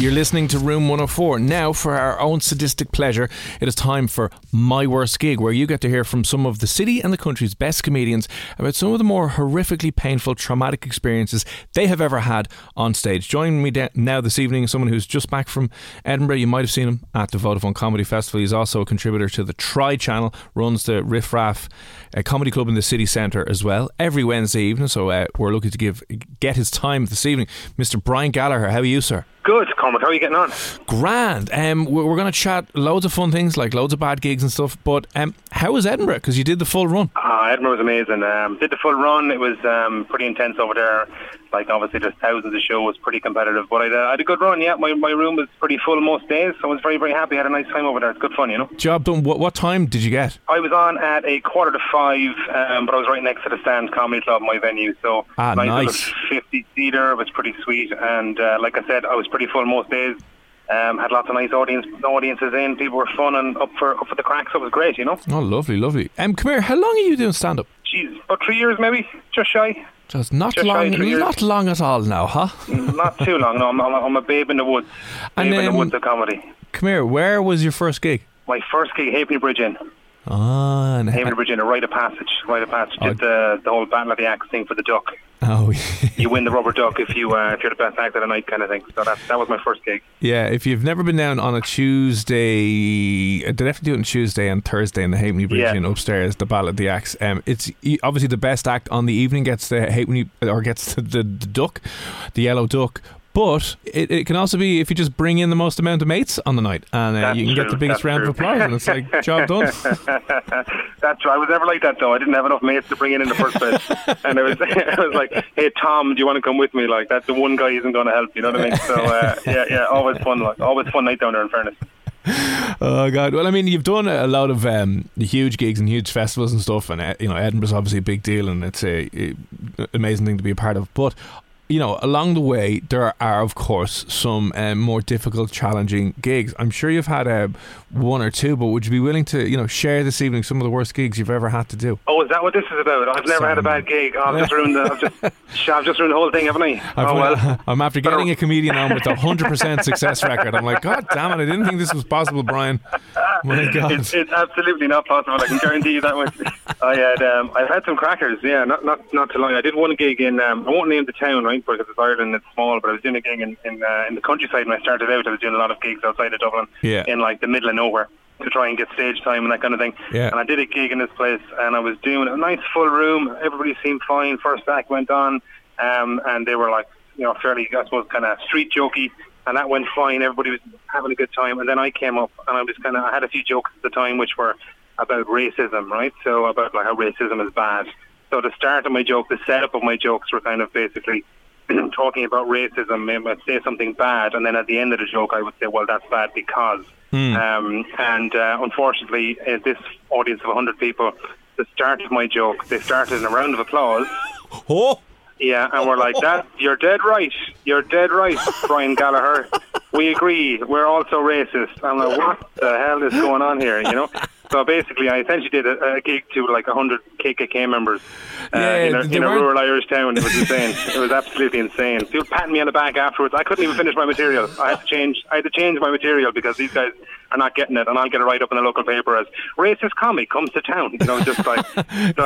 You're listening to Room 104. Now, for our own sadistic pleasure, it is time for My Worst Gig, where you get to hear from some of the city and the country's best comedians about some of the more horrifically painful, traumatic experiences they have ever had on stage. Joining me now this evening is someone who's just back from Edinburgh. You might have seen him at the Vodafone Comedy Festival. He's also a contributor to the Try channel, runs the Riff Raff uh, Comedy Club in the city centre as well every Wednesday evening. So uh, we're lucky to give get his time this evening. Mr. Brian Gallagher, how are you, sir? Good, Cormac. How are you getting on? Grand. Um, we're, we're going to chat loads of fun things, like loads of bad gigs and stuff. But um, how was Edinburgh? Because you did the full run. Uh, Edinburgh was amazing. Um, did the full run. It was um, pretty intense over there. Like obviously, there's thousands of shows, pretty competitive. But I, uh, I had a good run. Yeah, my, my room was pretty full most days, so I was very very happy. I had a nice time over there. It's good fun, you know. Job done. What, what time did you get? I was on at a quarter to five, um, but I was right next to the Stand Comedy Club, my venue. So Ah, nice. 50 seater it was pretty sweet, and uh, like I said, I was pretty full most days. Um, had lots of nice audience audiences in. People were fun and up for up for the cracks. so it was great, you know. Oh, lovely, lovely. Um, come here. How long are you doing stand up? Jeez, about three years maybe, just shy. Just not Just long, years. not long at all now, huh? Not too long. No, I'm, I'm, I'm a babe in the woods. And, Babe in the woods of comedy. Come here. Where was your first gig? My first gig, Halfpenny Bridge Inn. Ah, and Halfpenny Bridge Inn, a rite of passage. Rite of passage. Oh. Did the, the whole Battle of the Axe thing for the duck. oh, You win the rubber duck if you uh, if you're the best act of the night, kind of thing. So that that was my first gig. yeah. If you've never been down on a Tuesday, they definitely do it on Tuesday and Thursday in the Halfpenny Bridge Yeah. Inn upstairs, the Battle of the Axe. Um, it's obviously the best act on the evening gets the Halfpenny or gets the, the, the duck, the yellow duck. But it, it can also be if you just bring in the most amount of mates on the night, and uh, you can get the biggest round of applause, and it's like job done. That's right. I was never like that though. I didn't have enough mates to bring in in the first place, and it was I was like, "Hey Tom, do you want to come with me?" Like that's the one guy isn't going to help. You know what I mean? So uh, yeah, yeah, always fun. Like always fun night down there. In fairness. Oh god! Well, I mean, you've done a lot of um, huge gigs and huge festivals and stuff, and uh, you know, Edinburgh's obviously a big deal, and it's a, a amazing thing to be a part of. But you know, along the way, there are of course some um, more difficult, challenging gigs. I'm sure you've had uh, one or two, but would you be willing to, you know, share this evening some of the worst gigs you've ever had to do? Oh, is that what this is about? I've never had a bad gig. Oh, I've just ruined the. I've just, I've just ruined the whole thing, haven't I? I've- oh well. I'm after getting a comedian on with a hundred percent success record. I'm like, God damn it! I didn't think this was possible, Brian. My God. It's, it's absolutely not possible. I can guarantee you that much. I had, um, I've had some crackers. Yeah, not not not too long. I did one gig in. Um, I won't name the town, right? Because it's Ireland. It's small, but I was doing a gig in in, uh, in the countryside when I started out. I was doing a lot of gigs outside of Dublin, Yeah. in like the middle of nowhere, to try and get stage time and that kind of thing. Yeah. And I did a gig in this place, and I was doing a nice full room. Everybody seemed fine. First act went on, um, and they were like, you know, fairly, I suppose, kind of street jokey. And that went fine. Everybody was having a good time. And then I came up, and I was kind of, I had a few jokes at the time, which were about racism, right? So about like how racism is bad. So the start of my joke, the setup of my jokes were kind of basically talking about racism. Maybe I'd say something bad, and then at the end of the joke, I would say, "Well, that's bad because." Um, and uh, unfortunately, uh, this audience of 100 people, the start of my joke, they started in a round of applause. Oh, Yeah, and we're like, "That you're dead right. You're dead right, Brian Gallagher." we agree. We're also racist. I'm like, what the hell is going on here? You know. So basically, I essentially did a, a gig to like 100 KKK members uh, Yeah, in a, in a rural Irish town. It was insane. it was absolutely insane. People patting me on the back afterwards. I couldn't even finish my material. I had to change. I had to change my material because these guys are not getting it, and I'll get it right up in the local paper as racist comic comes to town. You know, just like so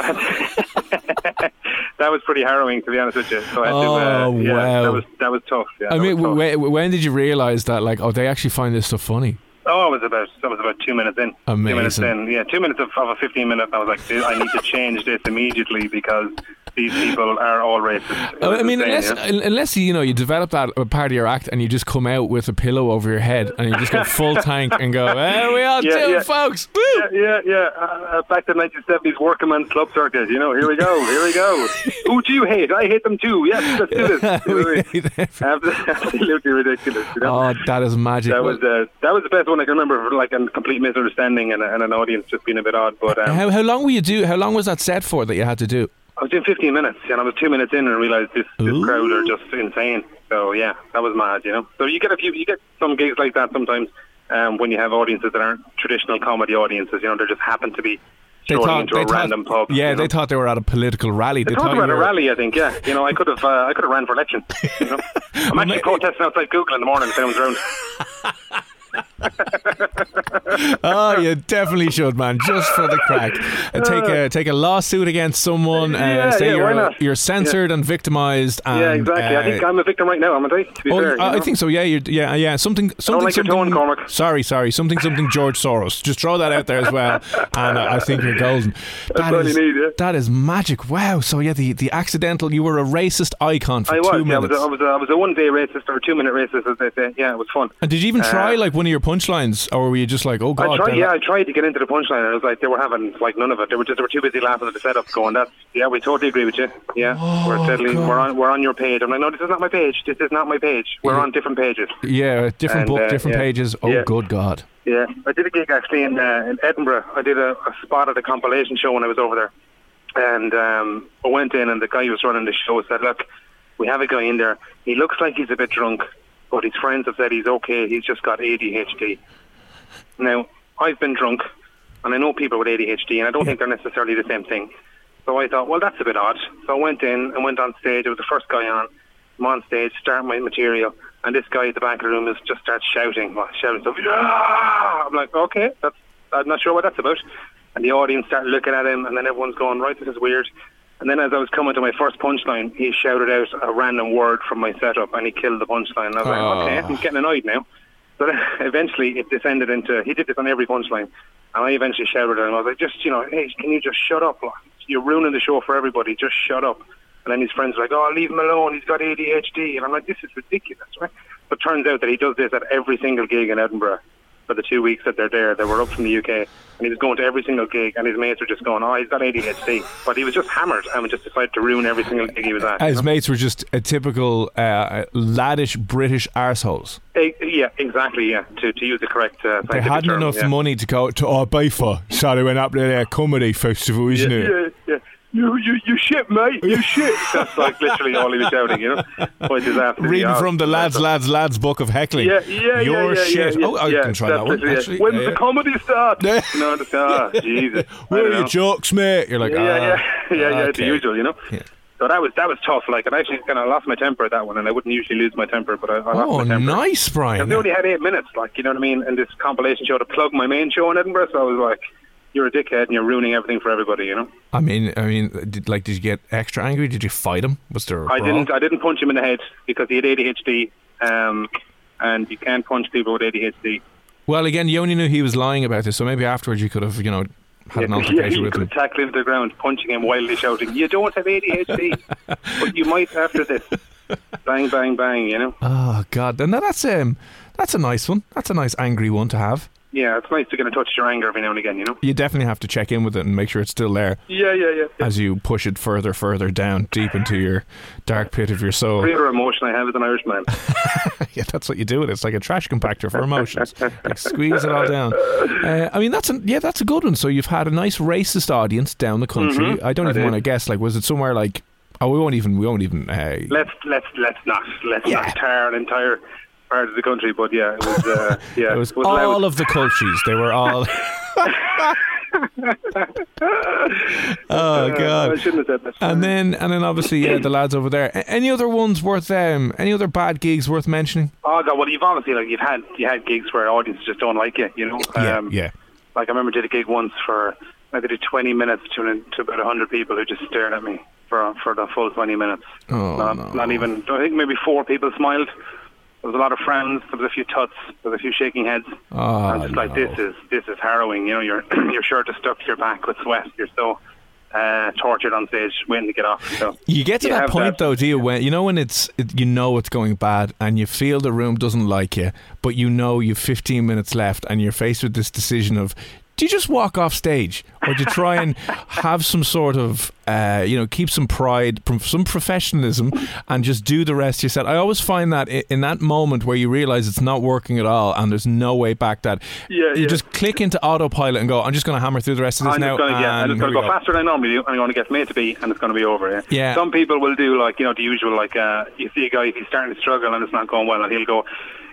that was pretty harrowing to be honest with you. So I had to, uh, Oh, yeah, wow. that was that was tough. Yeah, I mean, tough. w- when did you realise that? Like, oh, they actually find this stuff funny. Oh, it was about that was about two minutes in. Two minutes Amazing. in, yeah, two minutes of, of a fifteen minute. I was like, I need to change this immediately because these people are all racist. I mean, unless yeah. unless you know you develop that part of your act and you just come out with a pillow over your head and you just go full tank and go, "Hey, we all Yeah, do yeah. folks." Woo! Yeah, yeah, yeah. Uh, uh, back to 1970s working man's club circuit. You know, here we go, here we go. Who do you hate? I hate them too. Yes, let's do this. You know what I mean? We hate every- Absolutely ridiculous. You know? oh, that is magic. that was uh, that was the best one I can remember. For, like a complete misunderstanding and, and an audience just being a bit odd. But um, how how long were you do? How long was that set for that you had to do? I was doing 15 minutes, and I was two minutes in and realised this, this crowd are just insane. So yeah, that was mad, you know. So you get a few, you get some gigs like that sometimes um, when you have audiences that aren't traditional comedy audiences. You know, they just happen to be strolling into a random pub. Yeah, you know. they thought they were at a political rally. They They, thought about you a rally, I think. Yeah, you know, I could have, uh, I could have ran for election. You know? I'm actually protesting outside Google in the morning anyone's around. Oh, you definitely should, man, just for the crack. Uh, take a take a lawsuit against someone. Uh, Yeah, say yeah, you're you're censored and victimized. And, yeah, exactly. I uh, think I'm a victim right now. am I? To be Oh, fair, uh, you I think so. Yeah, you're, yeah, yeah. Something, something, like something. tone. Sorry, sorry. Something, something. George Soros. Just throw that out there as well, and uh, I think you're golden. That is- need, yeah. that is magic. Wow. So yeah, the the accidental. You were a racist icon for I two was. Yeah, I was, minutes. a, I was. A, I was a one day racist or a two minute racist, as they say. Yeah, it was fun. and did you even try Uh, like one of your punchlines, or were you just like, oh god? I tried, yeah, I tried to get into the punchline, and it was like they were having like none of it. They were just they were too busy laughing at the setup, going, "That's yeah, we totally agree with you. Yeah, we're totally Oh, God. we're on we're on your page." I'm like, "No, this is not my page. This is not my page. We're Yeah. on different pages." Yeah, different And, book, uh, different yeah. pages. Oh, Yeah. good God. Yeah, I did a gig actually in uh, in Edinburgh. I did a, a spot at a compilation show when I was over there, and um, I went in, and the guy who was running the show said, "Look, we have a guy in there. He looks like he's a bit drunk, but his friends have said he's okay. He's just got ADHD." Now, I've been drunk, and I know people with ADHD, and I don't think they're necessarily the same thing. So I thought, well, that's a bit odd. So I went in and went on stage. I was the first guy on. I'm on stage, start my material, and this guy at the back of the room is just starts shouting, well, shouting stuff. "Ah!" I'm like, okay, that's I'm not sure what that's about. And the audience start looking at him, and then everyone's going, right, this is weird. And then as I was coming to my first punchline, he shouted out a random word from my setup, and he killed the punchline. And I was like, Oh. okay, I'm getting annoyed now. So eventually it descended into, he did this on every punchline. And I eventually shouted at him, I was like, just, you know, hey, can you just shut up? You're ruining the show for everybody, just shut up. And then his friends were like, oh, leave him alone, he's got ADHD. And I'm like, this is ridiculous, right? But turns out that he does this at every single gig in Edinburgh for the two weeks that they're there. They were up from the UK, and he was going to every single gig, and his mates were just going, "Oh, he's got ADHD," but he was just hammered and just decided to ruin every single gig he was at. His mates were just a typical uh, laddish British arseholes. Eh, yeah, exactly. Yeah, to to use the correct. Uh, They hadn't term, enough yeah. money to go to Ibiza, so they went up to their comedy festival, isn't it? Yeah, yeah. You, you, you shit, mate. You shit. That's like literally all he was shouting, you know. Which is Reading awesome. from the lads, lads, lads book of heckling. Yeah, yeah, Your yeah, yeah, shit. Yeah, yeah, oh, I can try that one. Actually, When does the comedy start? No, the, ah, Jesus. Where are your jokes, mate? You're like, yeah, yeah, yeah, ah, yeah, yeah, the usual, you know. So that was that was tough. Like, and I actually kind of lost my temper at that one, and I wouldn't usually lose my temper, but I, I lost Oh, my temper. Oh, nice, Brian. Because we only had eight minutes, like you know what I mean, and this compilation show to plug my main show in Edinburgh. So I was like, "You're a dickhead, and you're ruining everything for everybody," you know. I mean, I mean, did, like, did you get extra angry? Did you fight him? Was there? I brawl? didn't. I didn't punch him in the head because he had ADHD, um, and you can't punch people with ADHD. Well, again, you only knew he was lying about this, so maybe afterwards you could have, you know, had an yeah, altercation you with could him. tackle him to the ground, punching him wildly, shouting, "You don't have ADHD, but you might after this." Bang, bang, bang. You know. Oh God! And that's um, that's a nice one. That's a nice angry one to have. Yeah, it's nice to get a touch your anger every now and again. You know. You definitely have to check in with it and make sure it's still there Yeah, yeah, yeah. yeah. as you push it further, further down, deep into your dark pit of your soul. Greater emotion I have as an Irishman. yeah, that's what you do. It. It's like a trash compactor for emotions. like squeeze it all down. Uh, I mean, that's a, yeah, that's a good one. So you've had a nice racist audience down the country. I don't Mm-hmm. I even did. want to guess. Like, was it somewhere like? Oh, we won't even. We won't even. Uh, let's let's let's not let's Yeah. not tar an entire parts of the country, but yeah, it was. Uh, yeah, It was loud. all of the cultures. They were all. oh Uh, I god. shouldn't have said that. And then, and then, obviously, yeah, the lads over there. Any other ones worth um, any other bad gigs worth mentioning? Oh god, well you've obviously like you've had you had gigs where audiences just don't like you, you know. Um, yeah. Like I remember did a gig once for I did 20 minutes to, to about 100 people who just stared at me for for the full 20 minutes. Oh, not, no. not even I think maybe four people smiled. There was a lot of frowns. There was a few tuts. There was a few shaking heads. Oh, I'm just like, this is this is harrowing. You know, your your shirt is stuck to your back with sweat. You're so uh, tortured on stage, waiting to get off. So You get to you that point though, do you? When you know when it's it, you know it's going bad, and you feel the room doesn't like you, but you know you've 15 minutes left, and you're faced with this decision of. Do you just walk off stage, or do you try and have some sort of, uh, you know, keep some pride, from some professionalism, and just do the rest you said? I always find that in that moment where you realize it's not working at all, and there's no way back, that Yeah, you yeah. just click into autopilot and go, "I'm just going to hammer through the rest of this I'm now." just going to get, I'm and just going to we go faster than I normally do, and I'm going to get made to be, and it's going to be over. Yeah. Yeah. Some people will do like you know the usual, like uh, you see a guy if he's starting to struggle and it's not going well, and he'll go,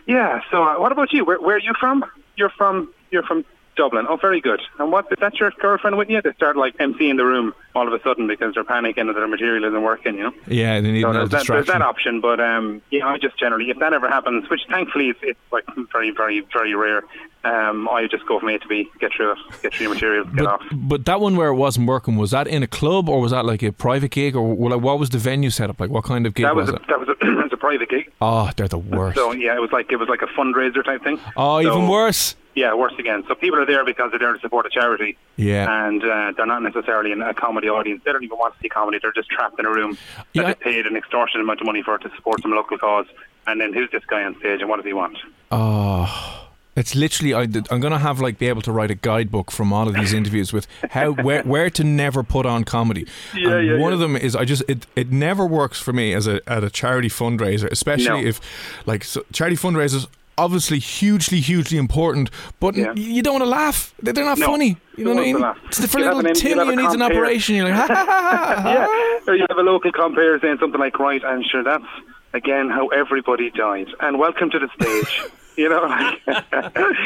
"Yeah, so uh, what about you? Where, where are you from? You're from you're from Dublin. Oh, very good. And what is that your girlfriend with you?" They start like emptying the room all of a sudden because they're panicking that their material isn't working. You know. Yeah, they need So no there's, that, there's that option, but um, yeah, I just generally, if that ever happens, which thankfully it's, it's like very, very, very rare, um, I just go from A to B, get through it, get through your material, get off. But, but that one where it wasn't working was that in a club or was that like a private gig or like, what was the venue set up? like? What kind of gig That was was, a, it? that was a, it was a private gig. Oh, they're the worst. So yeah, it was like it was like a fundraiser type thing. oh, So, even worse. Yeah, worse again. So people are there because they're there to support a charity. Yeah. And uh, they're not necessarily in a comedy audience. They don't even want to see comedy. They're just trapped in a room Yeah, that I- paid an extortionate amount of money for it to support some local cause. And then who's this guy on stage and what does he want? Oh, it's literally. I, I'm going to have like be able to write a guidebook from all of these interviews with how where where to never put on comedy. Yeah, and yeah, one yeah. of them is I just it it never works for me as a at a charity fundraiser, especially No. if like so, charity fundraisers. Obviously, hugely, hugely important, but Yeah. you don't want to laugh. They- They're not No. funny. You know what I mean? It's the for You'll little an- Tim who needs an operation. You're like, ha ha ha. ha. yeah, or you have a local compare saying something like, "Right, and sure, that's again how everybody died." And welcome to the stage. you know,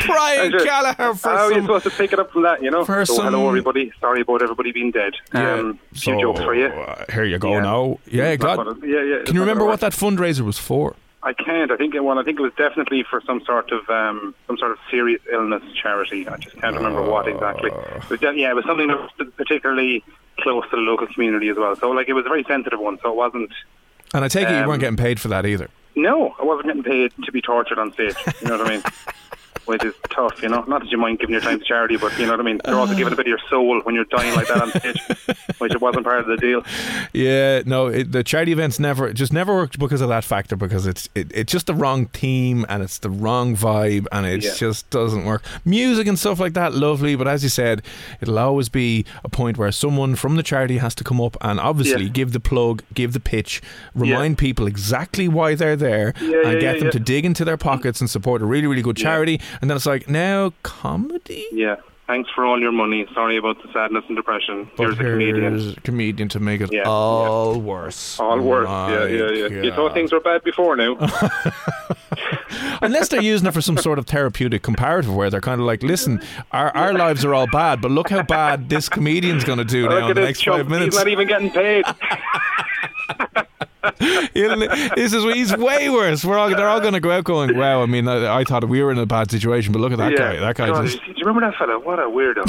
Brian sure, Gallagher for How are you supposed to pick it up from that? You know. So some- hello, everybody. Sorry about everybody being dead. Um, few jokes for you. uh, here you go Yeah. now. Yeah, It's not glad. gonna- yeah, yeah. Can you remember what that fundraiser was for? I can't. I think it, well, I think it was definitely for some sort of um, some sort of serious illness charity. I just can't remember what exactly. It was, de- yeah, it was something that was particularly close to the local community as well. So like it was a very sensitive one. So it wasn't. And I take it you Um, weren't getting paid for that either. No, I wasn't getting paid to be tortured on stage. You know what I mean? Which is tough, you know. Not that you mind giving your time to charity, but you know what I mean. You're also giving a bit of your soul when you're dying like that on stage, which it wasn't part of the deal. Yeah, no, it, the charity events never just never worked because of that factor because it's it, it's just the wrong team and it's the wrong vibe and it Yeah. just doesn't work. Music and stuff like that, lovely, but as you said, it'll always be a point where someone from the charity has to come up and obviously Yeah. give the plug, give the pitch, remind people exactly why they're there, Yeah, and yeah, get yeah, them yeah. to dig into their pockets and support a really really good Yeah. charity, and then it's like now comedy. Yeah. Thanks for all your money. Sorry about the sadness and depression. But Here's a comedian. here's a comedian to make it Yeah, all worse. All worse. My Yeah, yeah, yeah. You God. thought things were bad before now. Unless they're using it for some sort of therapeutic comparative where they're kind of like, listen, our, our lives are all bad, but look how bad this comedian's going to do now in the next chump. five minutes. He's not even getting paid. This is he's way worse. We're all they're all going to go out going, wow. I mean, I, I thought we were in a bad situation, but look at that yeah. guy. That guy God, just. Do you remember that fella? What a weirdo.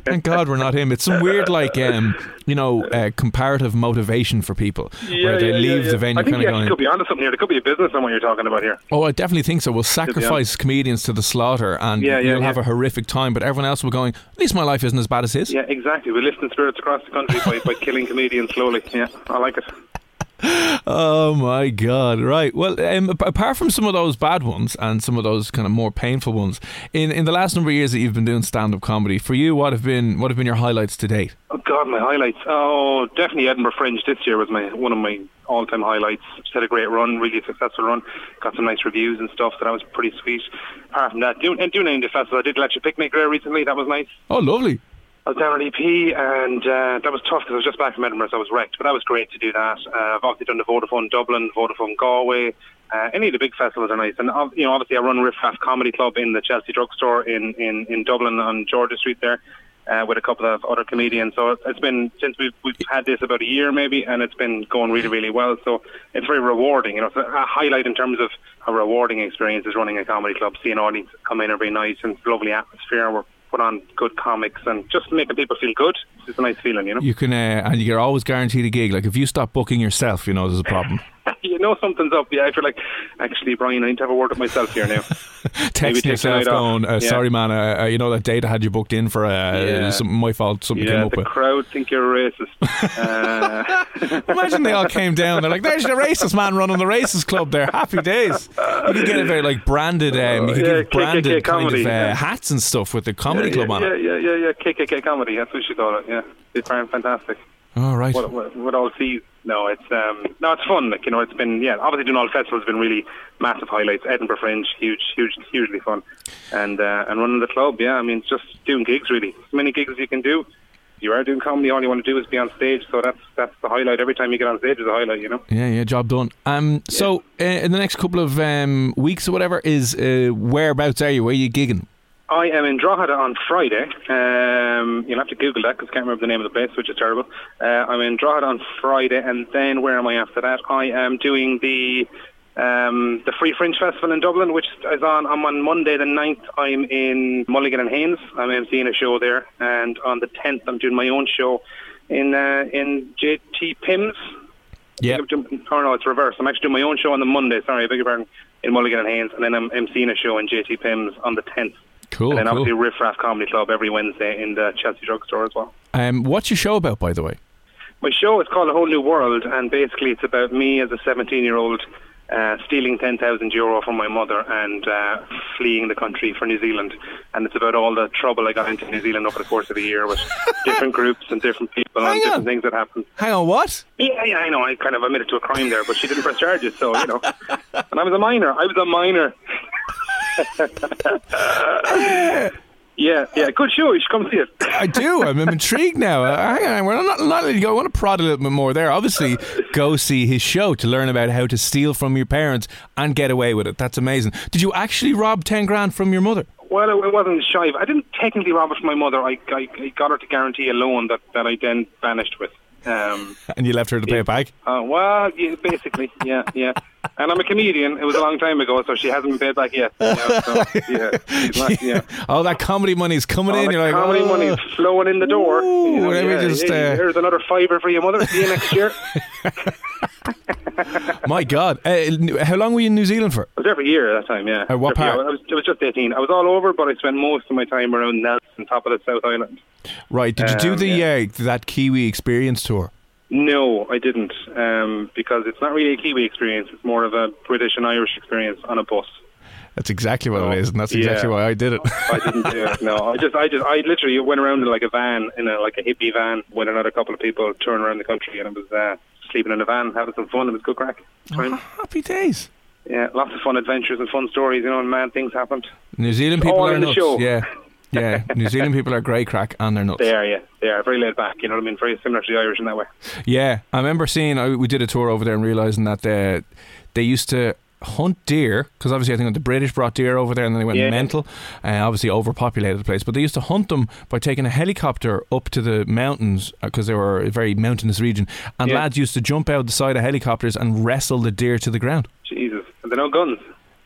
Thank God we're not him. It's some weird, like, um, you know, uh, comparative motivation for people where they yeah, leave yeah, the venue I think kind you of going. could be onto something here. There could be a business on what you're talking about here. Oh, I definitely think so. We'll sacrifice comedians to the slaughter, and Yeah, yeah, you'll have a horrific time. But everyone else will going. At least my life isn't as bad as his. Yeah, exactly. We lift spirits across the country by, by killing comedians slowly. Yeah, I like it. Oh my God! Right. Well, um, apart from some of those bad ones and some of those kind of more painful ones, in in the last number of years that you've been doing stand up comedy, for you, what have been what have been your highlights to date? Oh God, my highlights. Oh, definitely Edinburgh Fringe this year was my one of my all-time highlights. Just had a great run, really successful run. Got some nice reviews and stuff, so that was pretty sweet. Apart from that, doing and doing the festival, I did Electric Picnic there recently. That was nice. Oh, lovely. I was down at EP, and uh, that was tough because I was just back from Edinburgh, so I was wrecked. But that was great to do that. Uh, I've obviously done the Vodafone Dublin, Vodafone Galway. Uh, any of the big festivals are nice, and uh, you know, obviously, I run Riff Raff Comedy Club in the Chelsea Drugstore in, in, in Dublin on George's Street there. Uh, with a couple of other comedians, so it's been since we've we've had this about a year maybe, and it's been going really really well. So it's very rewarding. You know, it's a highlight in terms of a rewarding experience is running a comedy club, seeing audience come in every night, and lovely atmosphere. We're put on good comics and just making people feel good. It's a nice feeling, you know. You can, uh, and you're always guaranteed a gig. Like if you stop booking yourself, you know there's a problem. you know something's up. Yeah, I feel like actually, Brian, I need to have a word with myself here now. Texting yourself, going, uh, "Sorry, man, uh, uh, you know that date I had you booked in for. Uh, yeah. some, my fault. Something yeah, came up the with." crowd think you're a racist. Uh, Imagine they all came down. They're like, "There's the racist man running the racist club there. Happy days." You could get a very like branded. Um, you could Yeah, get branded KKK kind comedy, of uh, yeah. hats and stuff with the comedy yeah, club yeah, on yeah, it. yeah, yeah, yeah, KKK comedy. That's what you call it. Yeah, it's fantastic. All right. What, what, what all see? No, it's um, no, it's fun. Like you know, it's been yeah. Obviously, doing all the festivals has been really massive highlights. Edinburgh Fringe, huge, huge, hugely fun, and uh, and running the club. Yeah, I mean, just doing gigs really. As many gigs as you can do. If you are doing comedy, all you want to do is be on stage. So that's that's the highlight. Every time you get on stage is a highlight. You know. Yeah, yeah, job done. Um, so uh, in the next couple of um, weeks or whatever, is uh, whereabouts are you? Where are you gigging? I am in Drogheda on Friday. Um, you'll have to Google that because I can't remember the name of the place, which is terrible. Uh, I'm in Drogheda on Friday, and then where am I after that? I am doing the um, the Free Fringe Festival in Dublin, which is on. I'm on Monday the 9th. I'm in Mulligan and Haines. I'm emceeing a show there, and on the 10th, I'm doing my own show in uh, in JT Pims. Yeah. Oh no, it's reverse. I'm actually doing my own show on the Monday. Sorry, I beg your pardon. In Mulligan and Haines, and then I'm emceeing a show in JT Pims on the 10th. Cool, And then cool. obviously Riff Raff Comedy Club every Wednesday in the Chelsea Drugstore as well. Um, what's your show about, by the way? My show is called A Whole New World, and basically it's about me as a 17 year old uh, stealing 10,000 euro from my mother and uh, fleeing the country for New Zealand. And it's about all the trouble I got into New Zealand over the course of the year with different groups and different people Hang and different things that happened. Hang on, what? Yeah, yeah, I know. I kind of admitted to a crime there, but she didn't press charges, so, you know. And I was a minor. I was a minor. yeah, yeah. Good show. You should come see it. I do. I'm, I'm intrigued now. Uh, hang on, we're not, not letting you go. I want to prod a little bit more there. Obviously, go see his show to learn about how to steal from your parents and get away with it. That's amazing. Did you actually rob ten grand from your mother? Well, it, it wasn't shy. I didn't technically rob it from my mother. I, I, I got her to guarantee a loan that, that I then vanished with. Um, And you left her to pay it back? uh, well, yeah, basically, yeah, yeah. And I'm a comedian. It was a long time ago, so she hasn't been paid back yet. You know, so, yeah, not, yeah. All that comedy money's coming All in. You're like, comedy oh. money's flowing in the door. Ooh, You know, yeah, just, hey, uh, Here's another fiver for your mother. See you next year. My God. Uh, how long were you in New Zealand for? I was there for a year at that time, yeah. Uh, what part? I was, I was just 18. I was all over, but I spent most of my time around Nelson, top of the South Island. Right. Did you do Um, the yeah. uh, that Kiwi experience tour? No, I didn't, um, because it's not really a Kiwi experience. It's more of a British and Irish experience on a bus. That's exactly what Oh, it is, and that's yeah. exactly why I did it. I didn't do it. No, I just, I just, I literally went around in like a van, in a like a hippie van, with another couple of people touring around the country, and I was uh, sleeping in a van, having some fun. And it was good crack. Time. Happy days. Yeah, lots of fun adventures and fun stories. You know, and mad things happened. New Zealand All people are in the nuts. show. Yeah. Yeah. New Zealand people are grey crack and they're nuts. They are, yeah, they are very laid back. You know what I mean? Very similar to the Irish in that way. Yeah, I remember seeing. I, we did a tour over there and realizing that they they used to hunt deer because obviously I think the British brought deer over there and then they went Yeah. mental. Uh, obviously overpopulated the place, but they used to hunt them by taking a helicopter up to the mountains because they were a very mountainous region, and Yeah. lads used to jump out the side of helicopters and wrestle the deer to the ground. Jesus, and they no guns.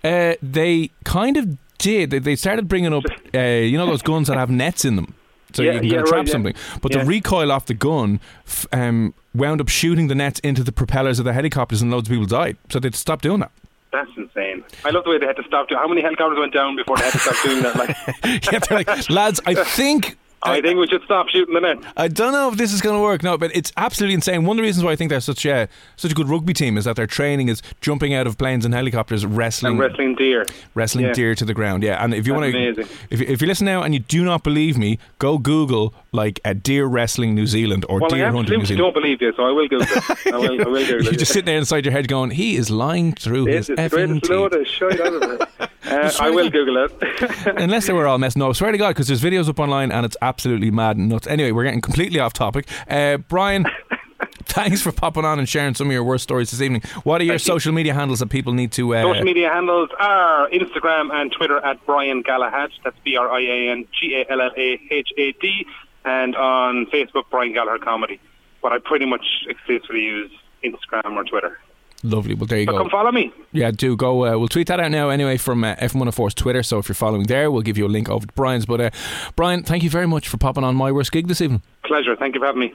Uh, they kind of did. They, they started bringing up, uh, you know, those guns that have nets in them. So Yeah, you can yeah, trap right, yeah. something. But Yeah. the recoil off the gun f- um, wound up shooting the nets into the propellers of the helicopters, and loads of people died. So they'd stop doing that. That's insane. I love the way they had to stop. doing How many helicopters went down before they had to stop doing that? Like, yeah, they're like, lads, I think. I uh, think we should stop shooting the net. I don't know if this is going to work. No, but it's absolutely insane. One of the reasons why I think they're such a such a good rugby team is that their training is jumping out of planes and helicopters, wrestling, And wrestling deer. wrestling Yeah. deer to the ground. Yeah, and if you want to, if if you listen now and you do not believe me, go Google like a deer wrestling New Zealand or Well, deer hunting New Zealand. don't believe you, so I will Google. I will, I will Google You're just sitting there inside your head going, he is lying through This his is effing teeth. load of shite out of it. Uh, I will Google it. Unless they were all messing up. I swear to God, because there's videos up online and it's absolutely mad and nuts. Anyway, we're getting completely off topic. Uh, Brian, thanks for popping on and sharing some of your worst stories this evening. What are your Thank you. social media handles that people need to. Uh, Social media handles are Instagram and Twitter at Brian Gallahad. That's B R I A N G A L L A H A D. And on Facebook, Brian Gallagher Comedy. But I pretty much exclusively use Instagram or Twitter. Lovely. Well, there you So go. come follow me. Yeah, do go. Uh, we'll tweet that out now anyway from uh, F104's Twitter. So if you're following there, we'll give you a link over to Brian's. But uh, Brian, thank you very much for popping on my worst gig this evening. Pleasure. Thank you for having me.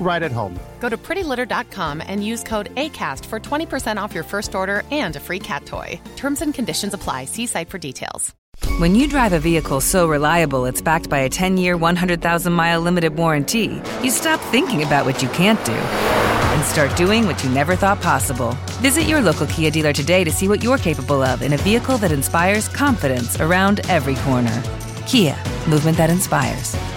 right at home. Go to prettylitter.com and use code ACAST for 20% off your first order and a free cat toy. Terms and conditions apply. See site for details. When you drive a vehicle so reliable it's backed by a 10 year, 100,000 mile limited warranty, you stop thinking about what you can't do and start doing what you never thought possible. Visit your local Kia dealer today to see what you're capable of in a vehicle that inspires confidence around every corner. Kia, movement that inspires.